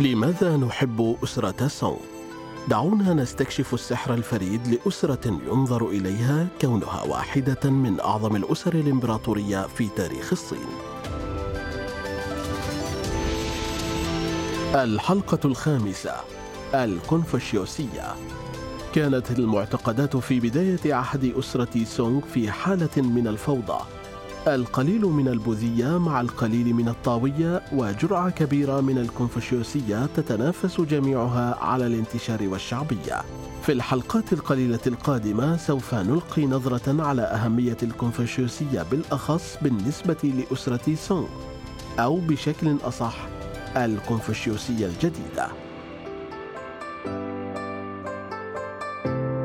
لماذا نحب أسرة سونغ؟ دعونا نستكشف السحر الفريد لأسرة ينظر إليها كونها واحدة من أعظم الأسر الإمبراطورية في تاريخ الصين. الحلقة الخامسة الكونفوشيوسية كانت المعتقدات في بداية عهد أسرة سونغ في حالة من الفوضى القليل من البوذية مع القليل من الطاوية وجرعة كبيرة من الكونفوشيوسية تتنافس جميعها على الانتشار والشعبية. في الحلقات القليلة القادمة سوف نلقي نظرة على أهمية الكونفوشيوسية بالأخص بالنسبة لأسرة سونغ أو بشكل أصح الكونفوشيوسية الجديدة.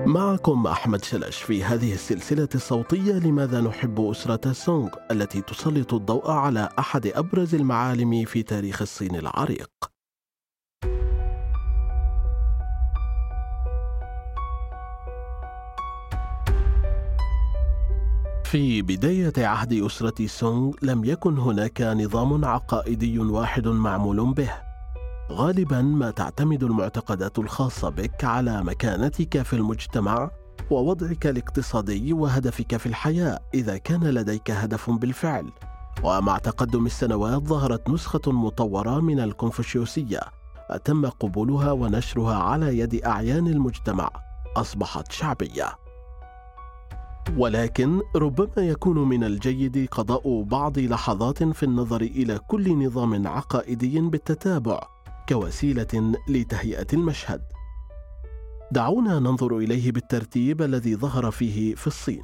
معكم أحمد شلش في هذه السلسلة الصوتية لماذا نحب أسرة سونغ التي تسلط الضوء على أحد أبرز المعالم في تاريخ الصين العريق. في بداية عهد أسرة سونغ لم يكن هناك نظام عقائدي واحد معمول به غالبا ما تعتمد المعتقدات الخاصة بك على مكانتك في المجتمع ووضعك الاقتصادي وهدفك في الحياة إذا كان لديك هدف بالفعل. ومع تقدم السنوات ظهرت نسخة مطورة من الكونفوشيوسية تم قبولها ونشرها على يد أعيان المجتمع. أصبحت شعبية. ولكن ربما يكون من الجيد قضاء بعض لحظات في النظر إلى كل نظام عقائدي بالتتابع. كوسيلة لتهيئة المشهد. دعونا ننظر إليه بالترتيب الذي ظهر فيه في الصين.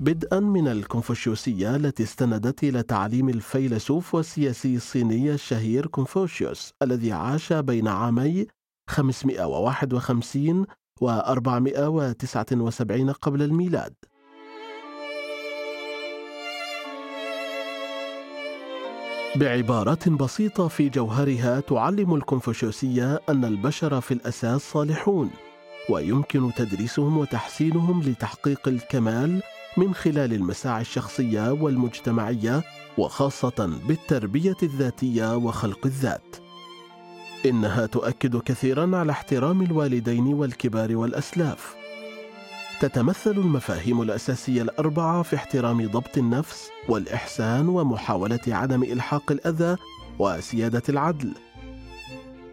بدءا من الكونفوشيوسية التي استندت إلى تعليم الفيلسوف والسياسي الصيني الشهير كونفوشيوس الذي عاش بين عامي 551 و 479 قبل الميلاد. بعبارة بسيطة في جوهرها تعلم الكونفوشيوسية أن البشر في الأساس صالحون ويمكن تدريسهم وتحسينهم لتحقيق الكمال من خلال المساعي الشخصية والمجتمعية وخاصة بالتربية الذاتية وخلق الذات. إنها تؤكد كثيرا على احترام الوالدين والكبار والأسلاف تتمثل المفاهيم الأساسية الأربعة في احترام ضبط النفس والإحسان ومحاولة عدم إلحاق الأذى وسيادة العدل.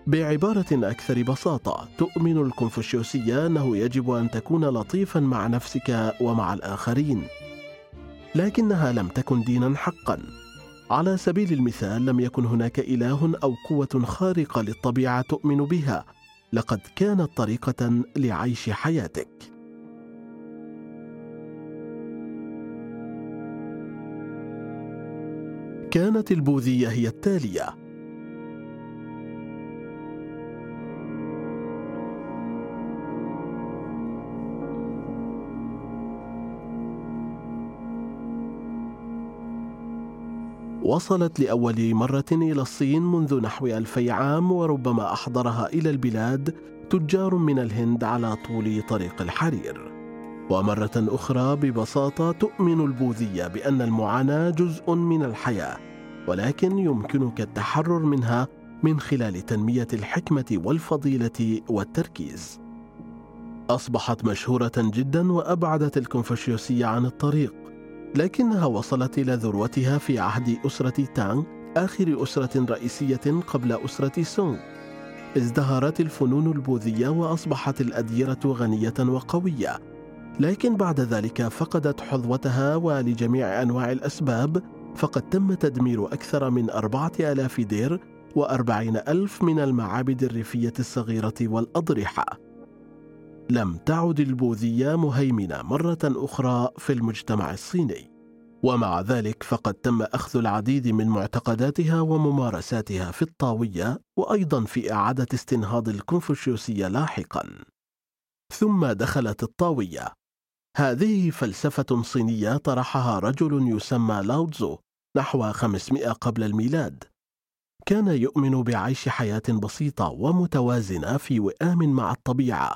بعبارة أكثر بساطة تؤمن الكونفوشيوسيه أنه يجب أن تكون لطيفا مع نفسك ومع الآخرين. لكنها لم تكن دينا حقا. على سبيل المثال لم يكن هناك إله أو قوة خارقة للطبيعة تؤمن بها. لقد كانت طريقة لعيش حياتك. كانت البوذية هي التالية. وصلت لأول مرة إلى الصين منذ نحو ألفي عام وربما أحضرها إلى البلاد تجار من الهند على طول طريق الحرير. ومرة أخرى ببساطة تؤمن البوذية بأن المعاناة جزء من الحياة ولكن يمكنك التحرر منها من خلال تنمية الحكمة والفضيلة والتركيز. أصبحت مشهورة جدا وأبعدت الكونفوشيوسية عن الطريق، لكنها وصلت إلى ذروتها في عهد أسرة تانغ آخر أسرة رئيسية قبل أسرة سونغ. ازدهرت الفنون البوذية وأصبحت الأديرة غنية وقوية، لكن بعد ذلك فقدت حظوتها ولجميع أنواع الأسباب فقد تم تدمير أكثر من أربعة آلاف دير وأربعين ألف من المعابد الريفية الصغيرة والأضرحة. لم تعد البوذية مهيمنة مرة أخرى في المجتمع الصيني. ومع ذلك فقد تم أخذ العديد من معتقداتها وممارساتها في الطاوية وأيضا في إعادة استنهاض الكونفوشيوسية لاحقا. ثم دخلت الطاوية. هذه فلسفة صينية طرحها رجل يسمى لاوتزو نحو 500 قبل الميلاد. كان يؤمن بعيش حياة بسيطة ومتوازنة في وئام مع الطبيعة.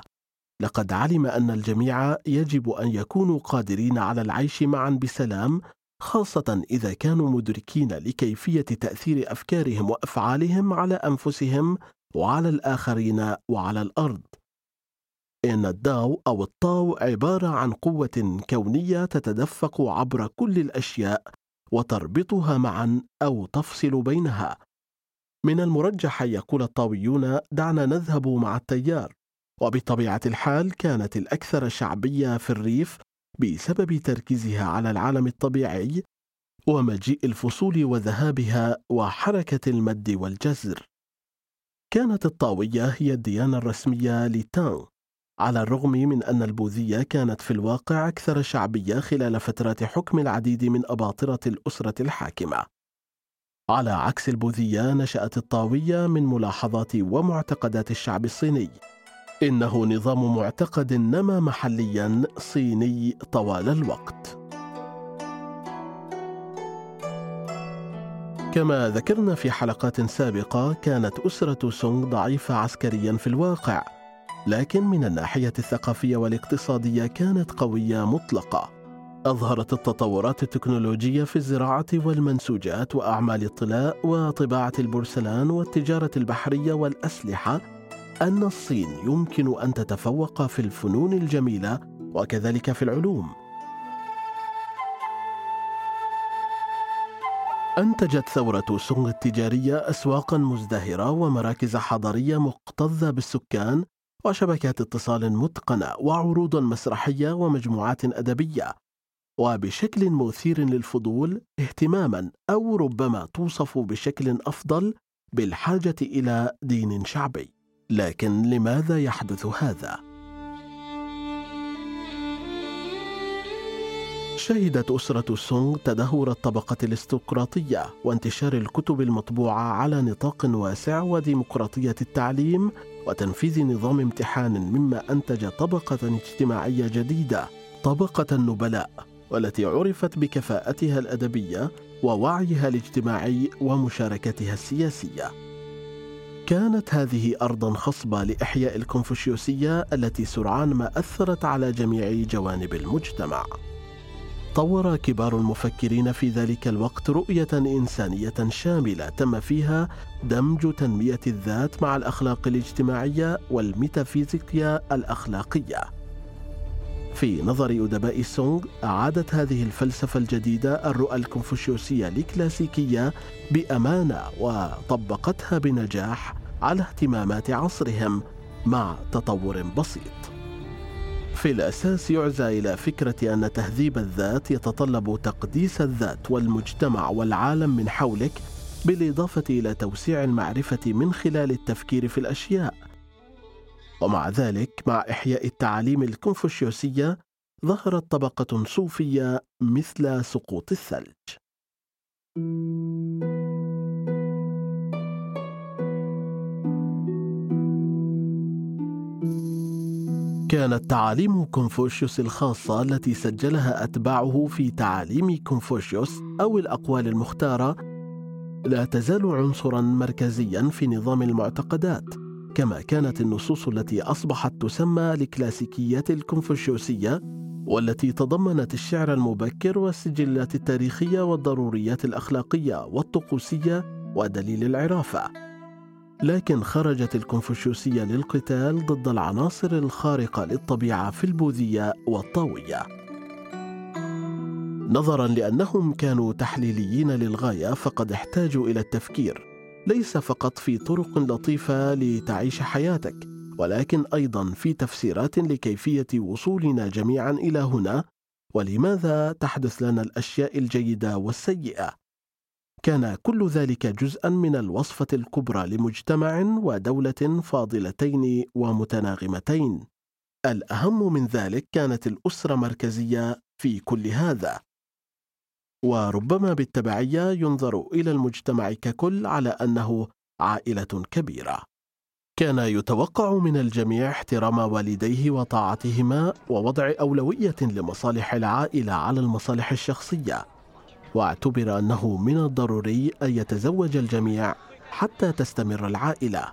لقد علم أن الجميع يجب أن يكونوا قادرين على العيش معا بسلام خاصة إذا كانوا مدركين لكيفية تأثير أفكارهم وأفعالهم على أنفسهم وعلى الآخرين وعلى الأرض. إن الداو أو الطاو عبارة عن قوة كونية تتدفق عبر كل الأشياء وتربطها معا أو تفصل بينها. من المرجح أن يقول الطاويون دعنا نذهب مع التيار وبطبيعة الحال كانت الأكثر شعبية في الريف بسبب تركيزها على العالم الطبيعي ومجيء الفصول وذهابها وحركة المد والجزر. كانت الطاوية هي الديانة الرسمية لتان على الرغم من أن البوذية كانت في الواقع أكثر شعبية خلال فترات حكم العديد من أباطرة الأسرة الحاكمة. على عكس البوذية نشأت الطاوية من ملاحظات ومعتقدات الشعب الصيني. إنه نظام معتقد نما محليا صيني طوال الوقت. كما ذكرنا في حلقات سابقة كانت أسرة سونغ ضعيفة عسكريا في الواقع. لكن من الناحية الثقافية والاقتصادية كانت قوية مطلقة. أظهرت التطورات التكنولوجية في الزراعة والمنسوجات وأعمال الطلاء وطباعة البورسلان والتجارة البحرية والأسلحة أن الصين يمكن أن تتفوق في الفنون الجميلة وكذلك في العلوم. أنتجت ثورة سونغ التجارية أسواقا مزدهرة ومراكز حضارية مكتظة بالسكان وشبكات اتصال متقنة وعروضا مسرحية ومجموعات أدبية وبشكل مثير للفضول اهتماما أو ربما توصف بشكل أفضل بالحاجة إلى دين شعبي لكن لماذا يحدث هذا؟ شهدت أسرة سونغ تدهور الطبقة الاستقراطية وانتشار الكتب المطبوعة على نطاق واسع وديمقراطية التعليم وتنفيذ نظام امتحان مما أنتج طبقة اجتماعية جديدة طبقة النبلاء والتي عرفت بكفاءتها الأدبية ووعيها الاجتماعي ومشاركتها السياسية. كانت هذه أرضا خصبة لإحياء الكونفوشيوسية التي سرعان ما أثرت على جميع جوانب المجتمع. طور كبار المفكرين في ذلك الوقت رؤية إنسانية شاملة تم فيها دمج تنمية الذات مع الأخلاق الاجتماعية والميتافيزيقيا الأخلاقية. في نظر أدباء سونغ أعادت هذه الفلسفة الجديدة الرؤى الكونفوشيوسية الكلاسيكية بأمانة وطبقتها بنجاح على اهتمامات عصرهم مع تطور بسيط. في الأساس يعزى إلى فكرة أن تهذيب الذات يتطلب تقديس الذات والمجتمع والعالم من حولك بالإضافة إلى توسيع المعرفة من خلال التفكير في الأشياء. ومع ذلك مع إحياء التعاليم الكونفوشيوسية ظهرت طبقة صوفية مثل سقوط الثلج. كانت تعاليم كونفوشيوس الخاصة التي سجلها أتباعه في تعاليم كونفوشيوس أو الأقوال المختارة لا تزال عنصرا مركزيا في نظام المعتقدات كما كانت النصوص التي أصبحت تسمى الكلاسيكيات الكونفوشيوسية والتي تضمنت الشعر المبكر والسجلات التاريخية والضروريات الأخلاقية والطقوسية ودليل العرافة. لكن خرجت الكونفوشيوسية للقتال ضد العناصر الخارقة للطبيعة في البوذية والطاوية. نظرا لأنهم كانوا تحليليين للغاية فقد احتاجوا إلى التفكير. ليس فقط في طرق لطيفة لتعيش حياتك ولكن أيضا في تفسيرات لكيفية وصولنا جميعا إلى هنا. ولماذا تحدث لنا الأشياء الجيدة والسيئة؟ كان كل ذلك جزءا من الوصفة الكبرى لمجتمع ودولة فاضلتين ومتناغمتين. الأهم من ذلك كانت الأسرة مركزية في كل هذا. وربما بالتبعية ينظر إلى المجتمع ككل على أنه عائلة كبيرة. كان يتوقع من الجميع احترام والديه وطاعتهما ووضع أولوية لمصالح العائلة على المصالح الشخصية. واعتبر أنه من الضروري أن يتزوج الجميع حتى تستمر العائلة.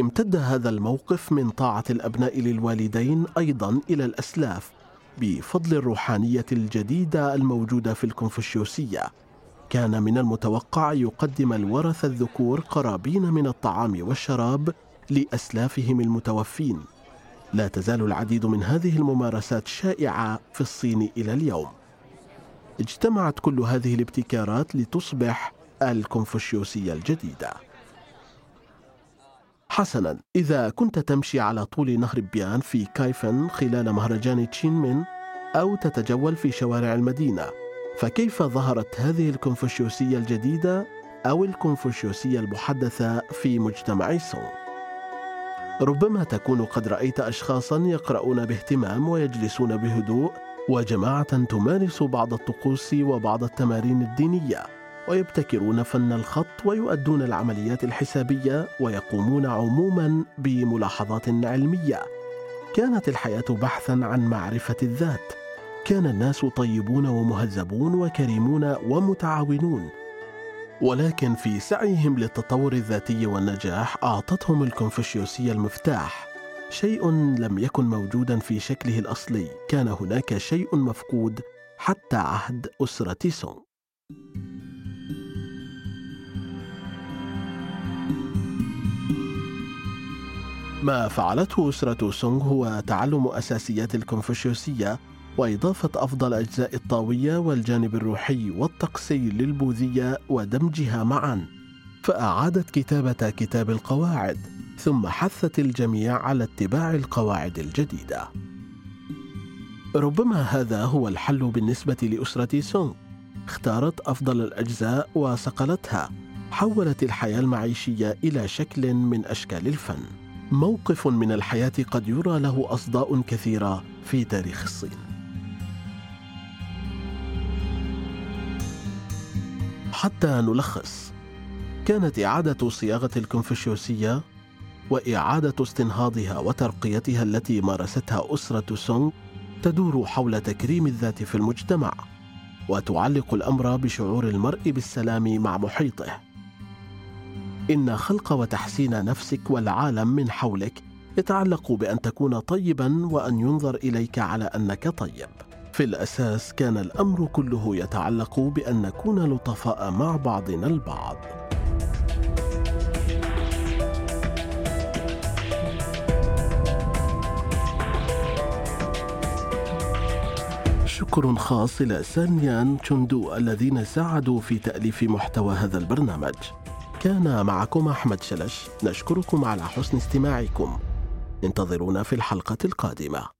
امتد هذا الموقف من طاعة الأبناء للوالدين أيضا إلى الأسلاف بفضل الروحانية الجديدة الموجودة في الكونفوشيوسية. كان من المتوقع أن يقدم الورثة الذكور قرابين من الطعام والشراب لأسلافهم المتوفين. لا تزال العديد من هذه الممارسات شائعة في الصين إلى اليوم. اجتمعت كل هذه الابتكارات لتصبح الكونفوشيوسية الجديدة حسنا إذا كنت تمشي على طول نهر بيان في كايفن خلال مهرجان تشينمين أو تتجول في شوارع المدينة فكيف ظهرت هذه الكونفوشيوسية الجديدة أو الكونفوشيوسية المحدثة في مجتمع سونغ؟ ربما تكون قد رأيت أشخاصا يقرؤون باهتمام ويجلسون بهدوء وجماعة تمارس بعض الطقوس وبعض التمارين الدينية ويبتكرون فن الخط ويؤدون العمليات الحسابية ويقومون عموما بملاحظات علمية. كانت الحياة بحثا عن معرفة الذات. كان الناس طيبون ومهذبون وكريمون ومتعاونون. ولكن في سعيهم للتطور الذاتي والنجاح أعطتهم الكونفوشيوسيه المفتاح. شيء لم يكن موجودا في شكله الأصلي. كان هناك شيء مفقود حتى عهد أسرة سونغ. ما فعلته أسرة سونغ هو تعلم أساسيات الكونفوشيوسية وإضافة أفضل أجزاء الطاوية والجانب الروحي والطقسي للبوذية ودمجها معا. فأعادت كتابة كتاب القواعد. ثم حثت الجميع على اتباع القواعد الجديدة. ربما هذا هو الحل بالنسبة لأسرة سونغ. اختارت أفضل الأجزاء وصقلتها حولت الحياة المعيشية إلى شكل من أشكال الفن. موقف من الحياة قد يرى له أصداء كثيرة في تاريخ الصين. حتى نلخص كانت إعادة صياغة الكونفوشيوسية وإعادة استنهاضها وترقيتها التي مارستها أسرة سونغ تدور حول تكريم الذات في المجتمع وتعلق الأمر بشعور المرء بالسلام مع محيطه. إن خلق وتحسين نفسك والعالم من حولك يتعلق بأن تكون طيبا وأن ينظر إليك على أنك طيب. في الأساس كان الأمر كله يتعلق بأن نكون لطفاء مع بعضنا البعض. شكر خاص إلى سانيان تشوندو الذين ساعدوا في تأليف محتوى هذا البرنامج. كان معكم أحمد شلش. نشكركم على حسن استماعكم. انتظرونا في الحلقة القادمة.